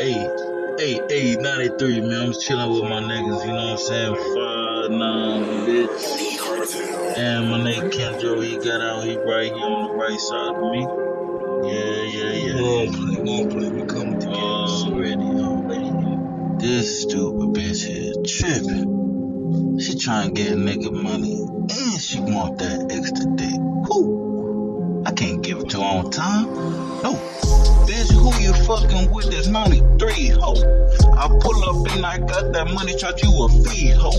Hey, hey, hey, 93, man. I'm chilling with my niggas, you know what I'm saying? Five, nine, bitch. And my nigga Kendro, he got out, he right here on the right side of me. Yeah, yeah, yeah. Won't play, won't play. We coming together. Already, already. This stupid bitch here tripping. She trying to get a nigga money, and she want that extra dick. Who? It to on time. No. Bitch, who you fucking with is 93, ho. I pull up and I got that money, charge you a fee, ho.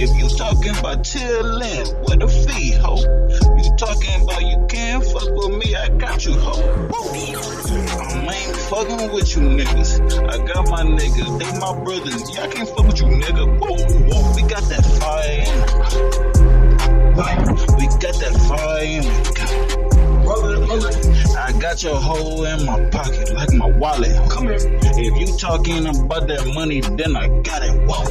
If you talking about chillin', with a fee, ho. You talking about you can't fuck with me, I got you, ho. I ain't fucking with you niggas. I got my niggas, they my brothers. Yeah, I can't fuck with you, nigga. Got your hoe in my pocket like my wallet. come here. If you talking about that money, then I got it. Whoa.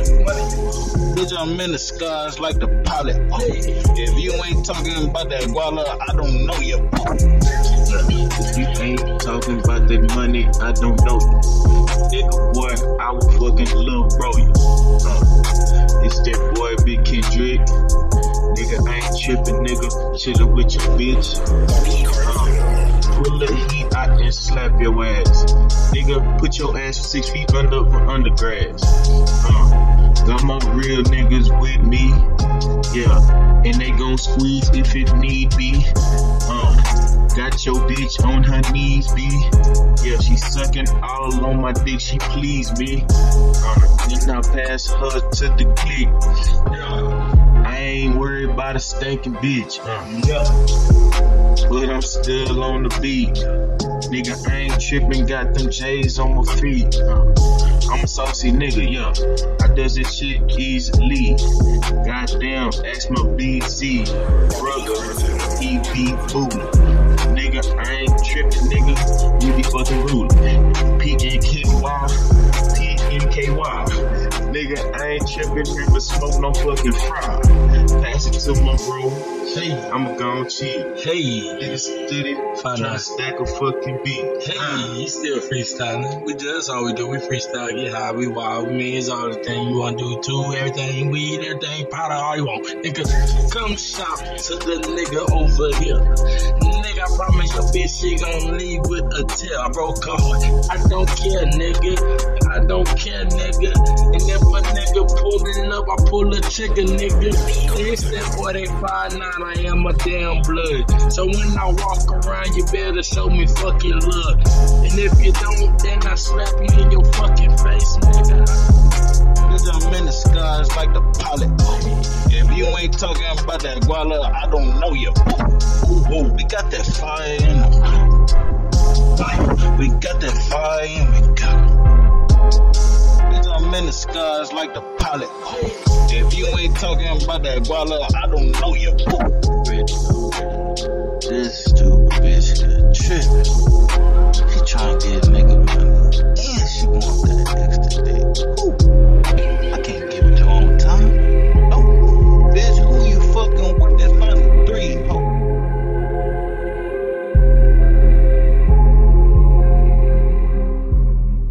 Bitch, I'm in the skies like the pilot. Whoa. If you ain't talking about that guala, I don't know you. If you ain't talking about that money, I don't know you. Nigga, boy, I will fucking love bro you. Uh, it's that boy, Big Kendrick. Nigga, I ain't tripping, nigga. Chillin' with your bitch. Uh, the heat out and slap your ass. Nigga, put your ass six feet under under grass. Uh, got my real niggas with me. Yeah, and they gon' squeeze if it need be. Uh, got your bitch on her knees, B. Yeah, she sucking all on my dick, she please me. Uh, then I pass her to the click. Yeah, I ain't worried about a stinking bitch. Yeah. but I'm still on the beat. Nigga, I ain't tripping, got them J's on my feet. I'm a saucy nigga, yeah. I does this shit easily. Goddamn, ask my BC. Brother, he be fooling. Nigga, I ain't tripping, nigga. You be fucking ruling. PNKY. Nigga, ain't tripping, never smoke no fucking fry. Pass it to my bro. Hey, I'm a gon' cheat. hey, Nigga stood it, tryna nine. stack a fucking beat. hey, you still freestyling. We do, that's all we do. We freestyle, get high, we wild. We mean, it's all the thing you want to do too. Everything, we weed, everything, powder, all you want. Nigga, come shop to the nigga over here. Nigga, I promise your bitch she gon' leave with a tear. I broke heart. I don't care, nigga. I don't care, nigga. And if a nigga pulling up, I pull a trigger, nigga. It's that boy, they five nine. I am a damn blood. So when I walk around, you better show me fucking love. And if you don't, then I slap you in your fucking face, nigga. Nigga, I'm in the skies like the pilot. If you ain't talking about that guala, I don't know you. Ooh, ooh, we got that fire in the We got that fire in we I'm in the skies like the pilot. If you ain't talking about that guala, I don't know you. This